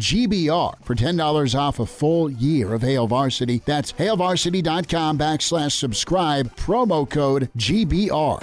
GBR for $10 off a full year of Hail Varsity. That's hailvarsity.com backslash subscribe, promo code GBR.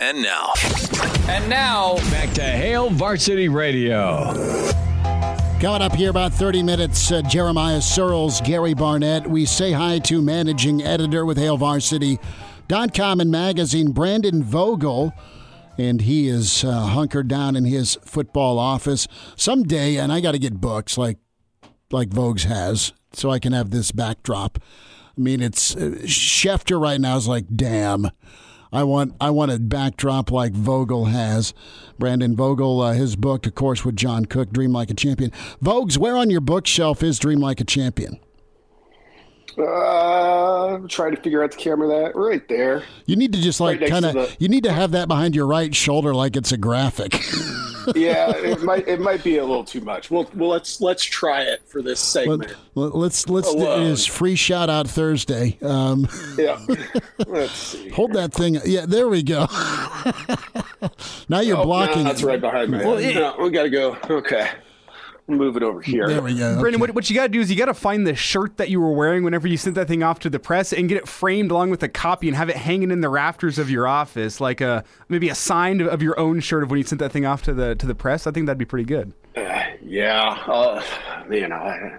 And now, And now, Back to Hail Varsity Radio. Coming up here about 30 minutes, uh, Jeremiah Sirles, Gary Barnett. We say hi to managing editor with HailVarsity.com and magazine, Brandon Vogel. And he is uh, hunkered down in his football office. Someday, and I got to get books like like Vogue's has, so I can have this backdrop. I mean, it's uh, Schefter right now is like, damn. I want I want a backdrop like Vogel has. Brandon Vogel, uh, his book, of course, with John Cook, Dream Like a Champion. Vogue's, where on your bookshelf is Dream Like a Champion? Uh, I'm trying to figure out the camera that right there. You need to just like Right kind of the- you need to have that behind your right shoulder like it's a graphic. Yeah, it might it might be a little too much. Well, well, let's let's try it for this segment. Let, us let's do Alone. it is free shout out Thursday. Um, Yeah, let's see. hold that thing. Yeah, there we go. now you're Oh, no, blocking that's it. right behind me. Well, it- no, we got to go. Okay, move it over here. There we go. Brandon, Okay. what, what you got to do is you got to find the shirt that you were wearing whenever you sent that thing off to the press and get it framed along with a copy and have it hanging in the rafters of your office, like a maybe a sign of your own shirt of when you sent that thing off to the to the press. I think that'd be pretty good. Uh, yeah, uh, man, I,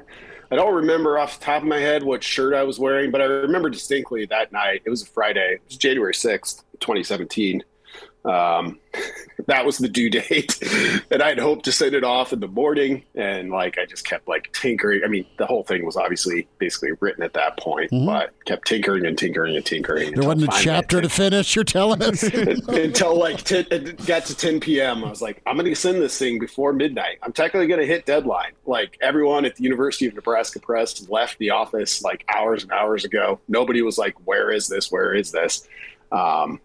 I don't remember off the top of my head what shirt I was wearing, but I remember distinctly that night. It was a Friday. It was January sixth, twenty seventeen. Um, that was the due date, and I'd hoped to send it off in the morning, and like I just kept like tinkering. I mean, the whole thing was obviously basically written at that point, but kept tinkering and tinkering and tinkering. There wasn't a chapter to finish. You're telling us. until like 10, it got to 10 p.m. I was like, I'm going to send this thing before midnight. I'm technically going to hit deadline. Like everyone at the University of Nebraska Press left the office like hours and hours ago. Nobody was like, where is this? Where is this? Um,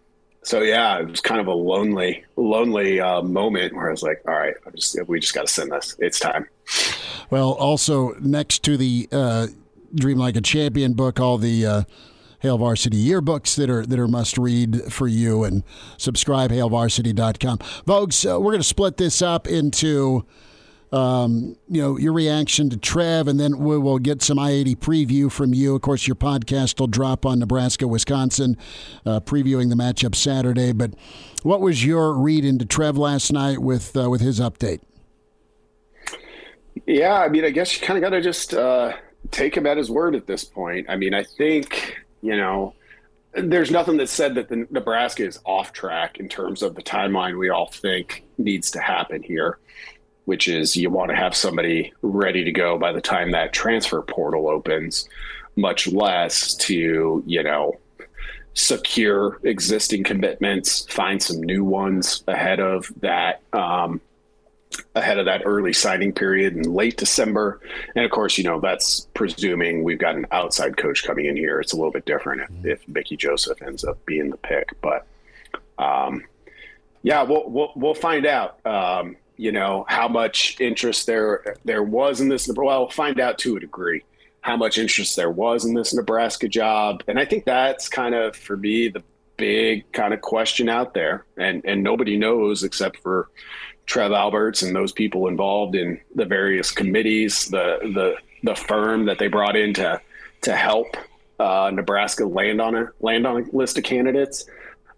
so yeah, it was kind of a lonely, lonely uh, moment where I was like, all right, just we just got to send this. It's time. Well, also next to the uh, Dream Like a Champion book, all the uh, Hail Varsity yearbooks that are that are must read for you, and subscribe hailvarsity.com. Vogues, uh, we're going to split this up into. Um, you know your reaction to Trev, and then we will get some I eighty preview from you. Of course, your podcast will drop on Nebraska, Wisconsin, uh, previewing the matchup Saturday. But what was your read into Trev last night with uh, with his update? Yeah, I mean, I guess you kind of got to just uh, take him at his word at this point. I mean, I think, you know, there's nothing that said that the Nebraska is off track in terms of the timeline we all think needs to happen here, which is you want to have somebody ready to go by the time that transfer portal opens, much less to, you know, secure existing commitments, find some new ones ahead of that. Um, ahead of that early signing period in late December. And of course, you know, that's presuming we've got an outside coach coming in here. It's a little bit different if, if Mickey Joseph ends up being the pick. But um, yeah, we'll, we'll, we'll find out, um, you know, how much interest there there was in this. Well, find out to a degree how much interest there was in this Nebraska job. And I think that's kind of, for me, the big kind of question out there. And, and nobody knows except for Trev Alberts and those people involved in the various committees, the the the firm that they brought in to to help uh, Nebraska land on a land on a list of candidates.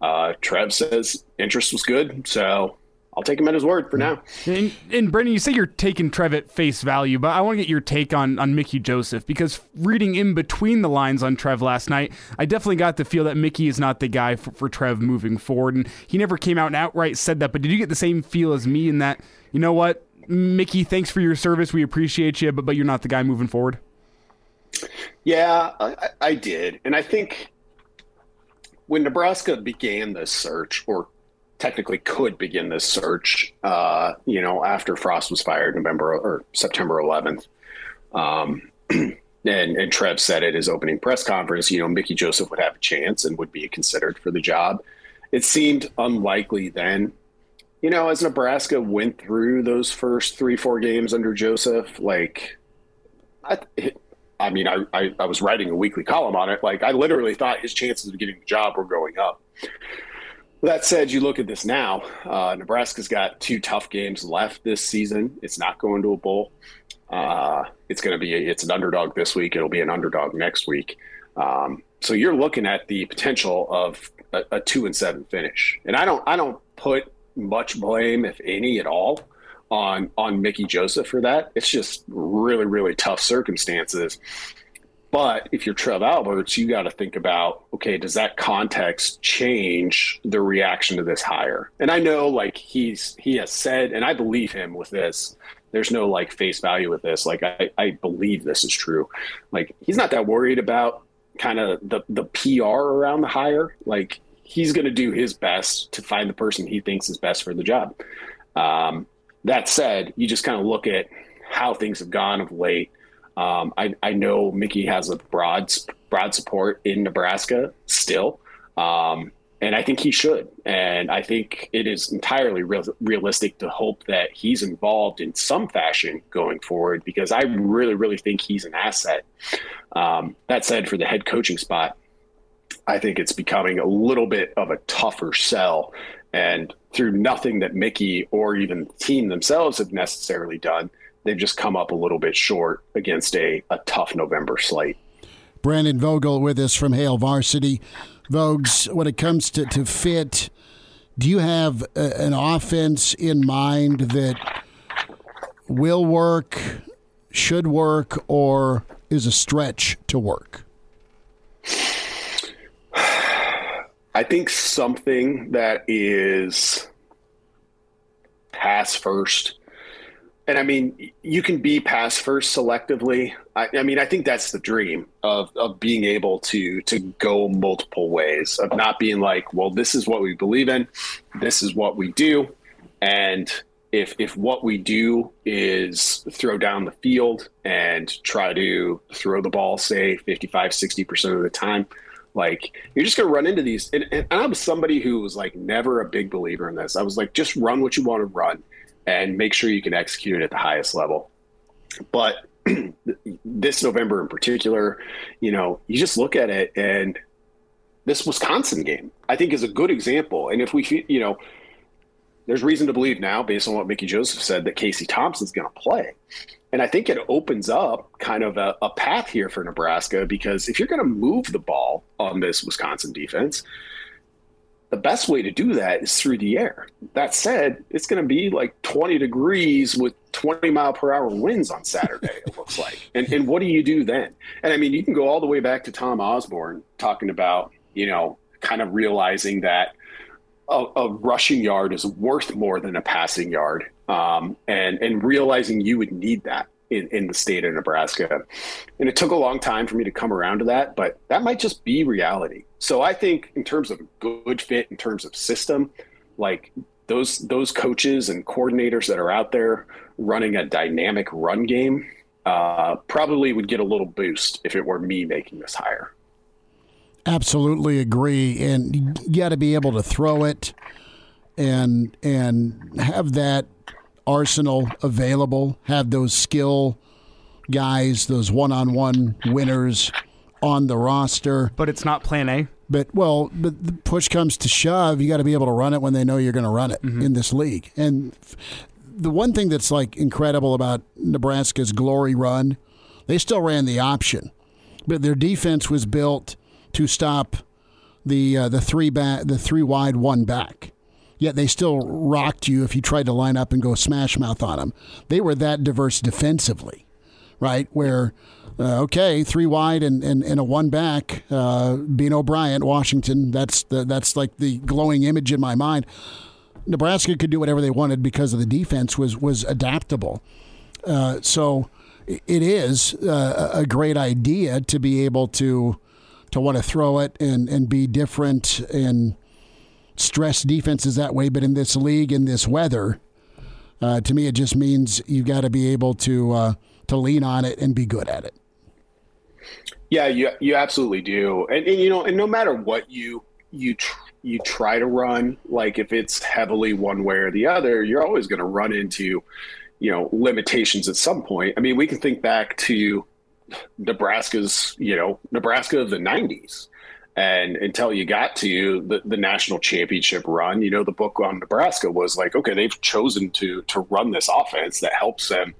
Uh, Trev says interest was good, so I'll take him at his word for now. And, and Brandon, you say you're taking Trev at face value, but I want to get your take on, on Mickey Joseph because reading in between the lines on Trev last night, I definitely got the feel that Mickey is not the guy for, for Trev moving forward. And he never came out and outright said that, but did you get the same feel as me in that, you know what, Mickey, thanks for your service. We appreciate you, but, but you're not the guy moving forward? Yeah, I, I did. And I think when Nebraska began this search, or technically could begin this search, uh, you know, after Frost was fired November or September 11th. Um, and, and Trev said at his opening press conference, you know, Mickey Joseph would have a chance and would be considered for the job. It seemed unlikely then. You know, as Nebraska went through those first three, four games under Joseph, like, I, I mean, I, I, I was writing a weekly column on it. Like, I literally thought his chances of getting the job were going up. That said, you look at this now. Uh, Nebraska's got two tough games left this season. It's not going to a bowl. Uh, it's going to be it's an underdog this week. It'll be an underdog next week. Um, so you're looking at the potential of a, a, two and seven finish. And I don't I don't put much blame, if any at all, on on Mickey Joseph for that. It's just really really tough circumstances. But if you're Trev Alberts, you got to think about okay, does that context change the reaction to this hire? And I know like he's he has said, and I believe him with this. There's no like face value with this. Like I, I believe this is true. Like he's not that worried about kind of the the PR around the hire. Like he's going to do his best to find the person he thinks is best for the job. Um, that said, you just kind of look at how things have gone of late um, I, I know Mickey has a broad broad support in Nebraska still, um, and I think he should. And I think it is entirely real, realistic to hope that he's involved in some fashion going forward because I really, really think he's an asset. Um, that said, for the head coaching spot, I think it's becoming a little bit of a tougher sell. And through nothing that Mickey or even the team themselves have necessarily done, they've just come up a little bit short against a, a tough November slate. Brandon Vogel with us from Hail Varsity. Vogues, when it comes to, to fit, do you have a, an offense in mind that will work, should work, or is a stretch to work? I think something that is pass first and I mean, you can be pass first selectively. I, I, mean, I think that's the dream of, of being able to to go multiple ways of not being like, well, this is what we believe in, this is what we do, and if if what we do is throw down the field and try to throw the ball, say 55, 60 percent of the time, like you're just gonna run into these. And, and I'm somebody who was like never a big believer in this. I was like, just run what you want to run and make sure you can execute it at the highest level. But this November in particular, you know, you just look at it and this Wisconsin game, I think, is a good example. And if we, you know, there's reason to believe now, based on what Mickey Joseph said, that Casey Thompson's going to play. And I think it opens up kind of a, a path here for Nebraska because if you're going to move the ball on this Wisconsin defense, the best way to do that is through the air. That said, it's going to be like 20 degrees with 20 mile per hour winds on Saturday, it looks like. And, and what do you do then? And I mean, you can go all the way back to Tom Osborne talking about, you know, kind of realizing that a, a rushing yard is worth more than a passing yard um, and, and realizing you would need that in, in the state of Nebraska. And it took a long time for me to come around to that, but that might just be reality. So I think in terms of good fit, in terms of system, like those those coaches and coordinators that are out there running a dynamic run game uh, probably would get a little boost if it were me making this hire. Absolutely agree, and you got to be able to throw it and and have that arsenal available. Have those skill guys, those one-on-one winners on the roster. But it's not Plan A. But well, but the push comes to shove, you got to be able to run it when they know you're going to run it mm-hmm. in this league. And the one thing that's like incredible about Nebraska's glory run, they still ran the option, but their defense was built to stop the uh, the three back, the three wide one back. Yet they still rocked you if you tried to line up and go smash mouth on them. They were that diverse defensively, right? Where, uh, okay, three wide and, and, and a one back, uh, Bean O'Brien, Washington, that's, the, that's like the glowing image in my mind. Nebraska could do whatever they wanted because of the defense was, was adaptable. Uh, so it is uh, a great idea to be able to to want to throw it and, and be different and stress defenses that way. But in this league, in this weather, uh, to me, it just means you've got to be able to uh, to lean on it and be good at it. Yeah, you you absolutely do, and, and you know, and no matter what you you tr- you try to run, like if it's heavily one way or the other, you're always going to run into you know limitations at some point. I mean, we can think back to Nebraska's you know Nebraska of the '90s and until you got to the, the national championship run, you know, the book on Nebraska was like, okay, they've chosen to to run this offense that helps them,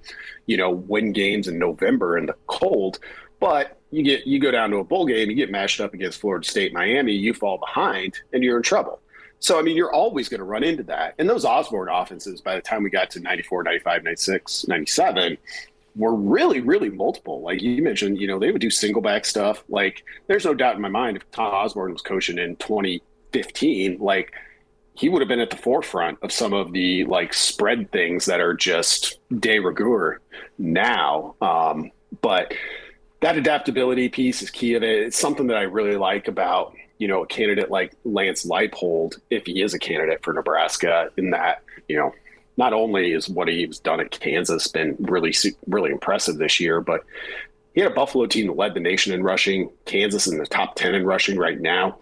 you know, win games in November in the cold. But you get you go down to a bowl game, you get matched up against Florida State, Miami, you fall behind, and you're in trouble. So, I mean, you're always going to run into that. And those Osborne offenses, by the time we got to 94, 95, 96, 97, were really, really multiple. Like you mentioned, you know, they would do single back stuff. Like there's no doubt in my mind if Tom Osborne was coaching in 2015, like he would have been at the forefront of some of the like spread things that are just de rigueur now. Um, but that adaptability piece is key of it. It's something that I really like about, you know, a candidate like Lance Leipold, if he is a candidate for Nebraska, in that, you know, not only is what he's done at Kansas been really really impressive this year, but he had a Buffalo team that led the nation in rushing. Kansas in the top ten in rushing right now.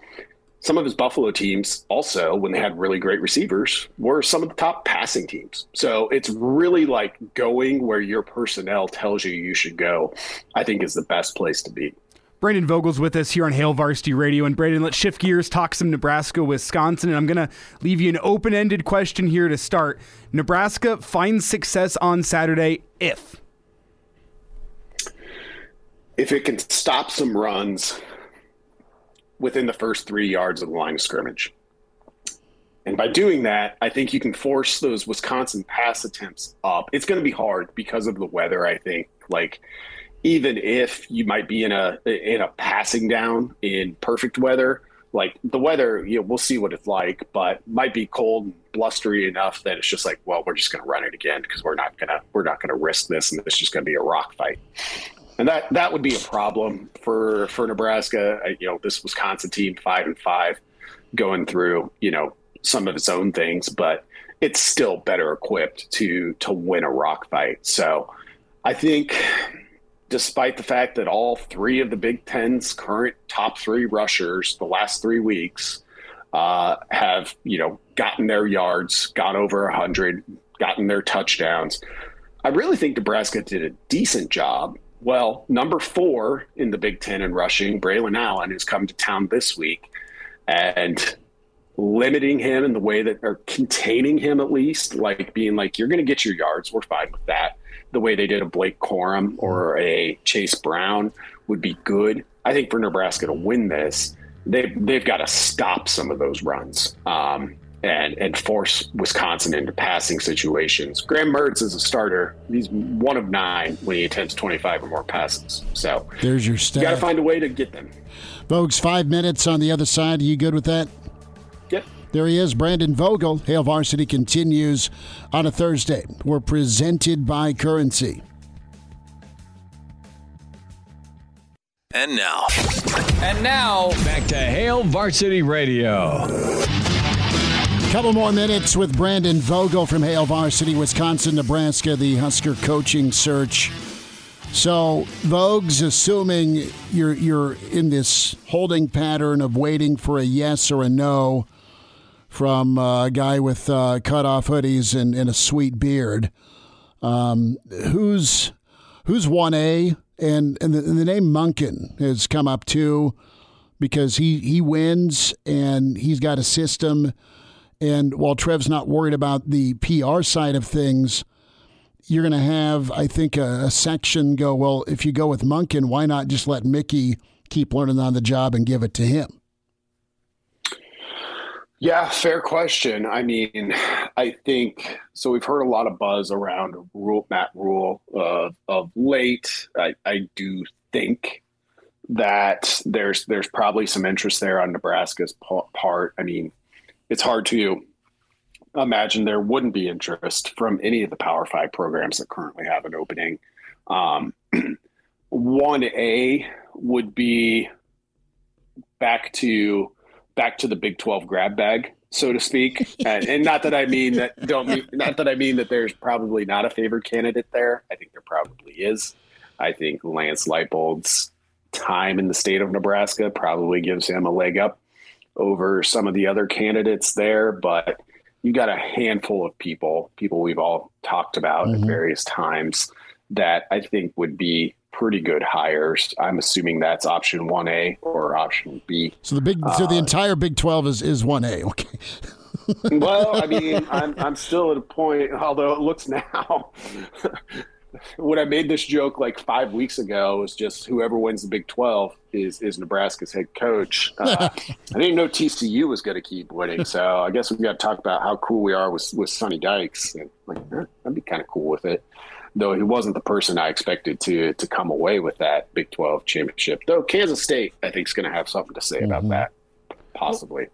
Some of his Buffalo teams also, when they had really great receivers, were some of the top passing teams. So it's really like going where your personnel tells you you should go. I think is the best place to be. Brandon Vogel's with us here on Hail Varsity Radio. And Brandon, let's shift gears, talk some Nebraska, Wisconsin. And I'm going to leave you an open ended question here to start. Nebraska finds success on Saturday if? If it can stop some runs within the first three yards of the line of scrimmage. And by doing that, I think you can force those Wisconsin pass attempts up. It's going to be hard because of the weather, I think. Like, even if you might be in a in a passing down in perfect weather, like the weather, you know, we'll see what it's like, but might be cold and blustery enough that it's just like, well, we're just going to run it again because we're not gonna we're not gonna risk this, and it's just going to be a rock fight. And that that would be a problem for for Nebraska. You know, this Wisconsin team five and five, going through you know some of its own things, but it's still better equipped to to win a rock fight. So I think despite the fact that all three of the Big Ten's current top three rushers the last three weeks uh, have, you know, gotten their yards, got over 100, gotten their touchdowns. I really think Nebraska did a decent job. Well, number four in the Big Ten in rushing, Braelon Allen, has come to town this week. And limiting him in the way that, or containing him at least, like being like, you're going to get your yards. We're fine with that the way they did a Blake Corum or a Chase Brown would be good. I think for Nebraska to win this, they've they've got to stop some of those runs um, and and force Wisconsin into passing situations. Graham Mertz is a starter. He's one of nine when he attempts 25 or more passes. So there's your stat. You got to find a way to get them. Folks, five minutes on the other side. Are you good with that? Yep. There he is, Brandon Vogel. Hail Varsity continues on a Thursday. We're presented by Currency. And now. And now, back to Hail Varsity Radio. Couple more minutes with Brandon Vogel from Hail Varsity, Wisconsin, Nebraska, the Husker coaching search. So, Vogue's assuming you're you're in this holding pattern of waiting for a yes or a no from uh, a guy with uh, cut off hoodies and, and, a sweet beard. Um, who's who's one A and and the, and the, name Monken has come up too because he he wins and he's got a system. And while Trev's not worried about the PR side of things, you're going to have, I think, a, a section go, well, if you go with Monken, why not just let Mickey keep learning on the job and give it to him? Yeah, fair question. I mean, I think so. We've heard a lot of buzz around Rhule, Matt Rhule uh, of late. I, I do think that there's there's probably some interest there on Nebraska's part. I mean, it's hard to imagine there wouldn't be interest from any of the Power Five programs that currently have an opening. Um, one A would be back to back to the Big 12 grab bag, so to speak. and, and, not that I mean that don't mean not that I mean that there's probably not a favored candidate there. I think there probably is. I think Lance Leipold's time in the state of Nebraska probably gives him a leg up over some of the other candidates there, but you got a handful of people, people we've all talked about mm-hmm. at various times that I think would be pretty good hires. I'm assuming that's option one A or option B. So the big, so the uh, entire Big Twelve is is one A. Okay. well, I mean, I'm I'm still at a point, although it looks now. when I made this joke like five weeks ago, was just whoever wins the Big Twelve is is Nebraska's head coach. Uh, I didn't know TCU was going to keep winning, so I guess we've got to talk about how cool we are with with Sonny Dykes. And like, eh, I'd be kind of cool with it though he wasn't the person I expected to to come away with that Big 12 championship. Though Kansas State, I think, is going to have something to say mm-hmm. about that, possibly.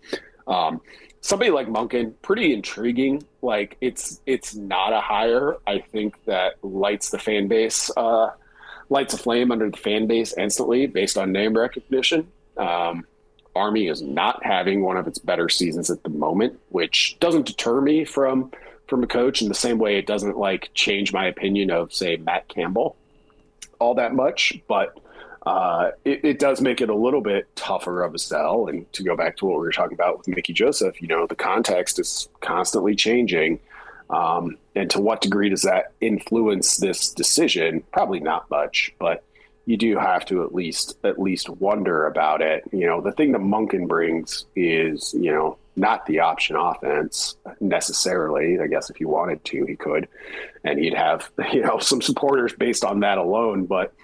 Um, somebody like Monken, pretty intriguing. Like it's it's not a hire. I think that lights the fan base, uh, lights a flame under the fan base instantly based on name recognition. Um, Army is not having one of its better seasons at the moment, which doesn't deter me from from a coach in the same way it doesn't like change my opinion of say Matt Campbell all that much, but uh, it, it, does make it a little bit tougher of a sell. And to go back to what we were talking about with Mickey Joseph, you know, the context is constantly changing. Um, and to what degree does that influence this decision? Probably not much, but you do have to at least at least wonder about it. You know, the thing that Monken brings is, you know, not the option offense necessarily. I guess if he wanted to, he could, and he'd have you know some supporters based on that alone. But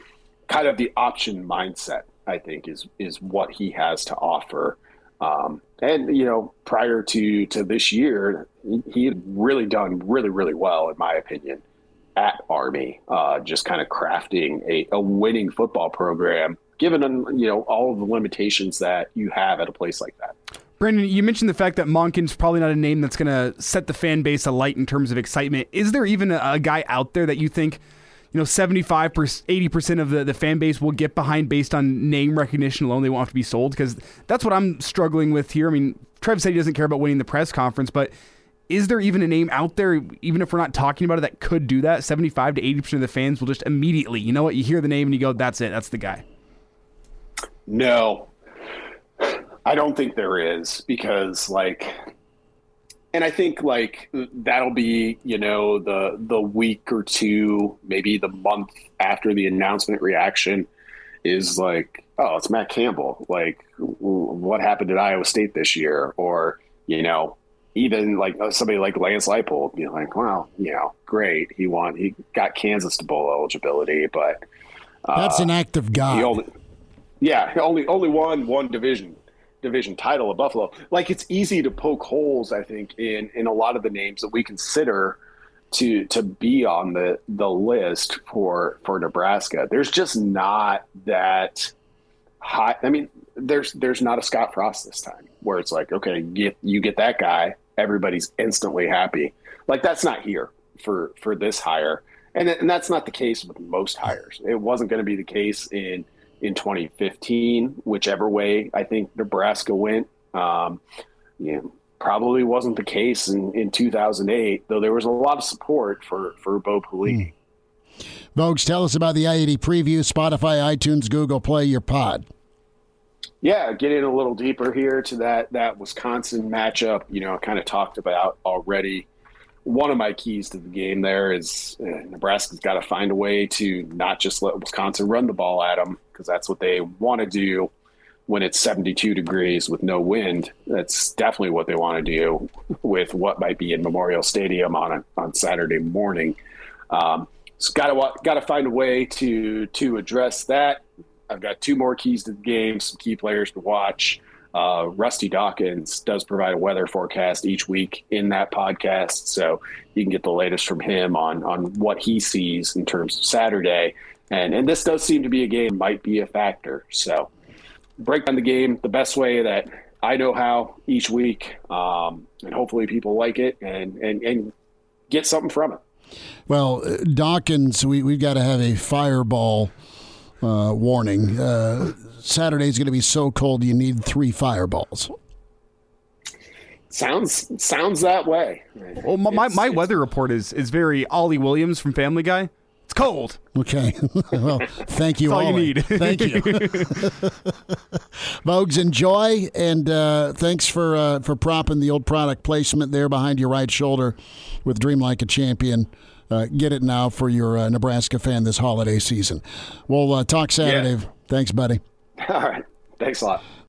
kind of the option mindset, I think, is is what he has to offer. Um, and you know, prior to to this year, he had really done really really well, in my opinion, at Army. Uh, just kind of crafting a, a winning football program, given you know all of the limitations that you have at a place like that. Brandon, you mentioned the fact that Monken's probably not a name that's going to set the fan base alight in terms of excitement. Is there even a, a guy out there that you think, you know, seventy-five percent, 80% of the, the fan base will get behind based on name recognition alone? They won't have to be sold? Because that's what I'm struggling with here. I mean, Trev said he doesn't care about winning the press conference, but is there even a name out there, even if we're not talking about it, that could do that? 75 to 80% of the fans will just immediately, you know what, you hear the name and you go, that's it, that's the guy. No, I don't think there is because like and I think like that'll be, you know, the the week or two, maybe the month after the announcement reaction is like, oh, it's Matt Campbell. Like what happened at Iowa State this year or, you know, even like uh, somebody like Lance Leipold, you know, like, well, you know, great. He won he got Kansas to bowl eligibility, but uh, That's an act of God. Only, yeah, only only won one division division title of Buffalo. Like it's easy to poke holes, I think, in in a lot of the names that we consider to to be on the the list for for Nebraska. There's just not that high. I mean, there's there's not a Scott Frost this time where it's like, okay, get you get that guy, everybody's instantly happy. Like that's not here for for this hire. And, and that's not the case with most hires. It wasn't going to be the case in in 2015, whichever way I think Nebraska went. Um, you know, probably wasn't the case in, in 2008, though there was a lot of support for, for Bo Pelini. Hmm. Folks, tell us about the I-80 preview, Spotify, iTunes, Google Play, your pod. Yeah, getting a little deeper here to that that Wisconsin matchup. You know, I kind of talked about already one of my keys to the game there is uh, Nebraska's got to find a way to not just let Wisconsin run the ball at them because that's what they want to do when it's 72 degrees with no wind. That's definitely what they want to do with what might be in Memorial Stadium on a, on Saturday morning. Um, got to got to find a way to to address that. I've got two more keys to the game, some key players to watch. Uh, Rusty Dawkins does provide a weather forecast each week in that podcast, so you can get the latest from him on on what he sees in terms of Saturday. And and this does seem to be a game might be a factor. So break down the game the best way that I know how each week, um, and hopefully people like it and and and get something from it. Well, uh, Dawkins, we we've got to have a fireball uh, warning. Uh, Saturday's going to be so cold you need three fireballs. Sounds sounds that way. Well, my, my, my weather report is is very Ollie Williams from Family Guy. It's cold. Okay. well, thank you. That's all you need. Thank you, Vogues. Enjoy, and uh, thanks for uh, for propping the old product placement there behind your right shoulder with "Dream Like a Champion." Uh, get it now for your uh, Nebraska fan this holiday season. We'll uh, talk Saturday. Yeah. Thanks, buddy. All right. Thanks a lot.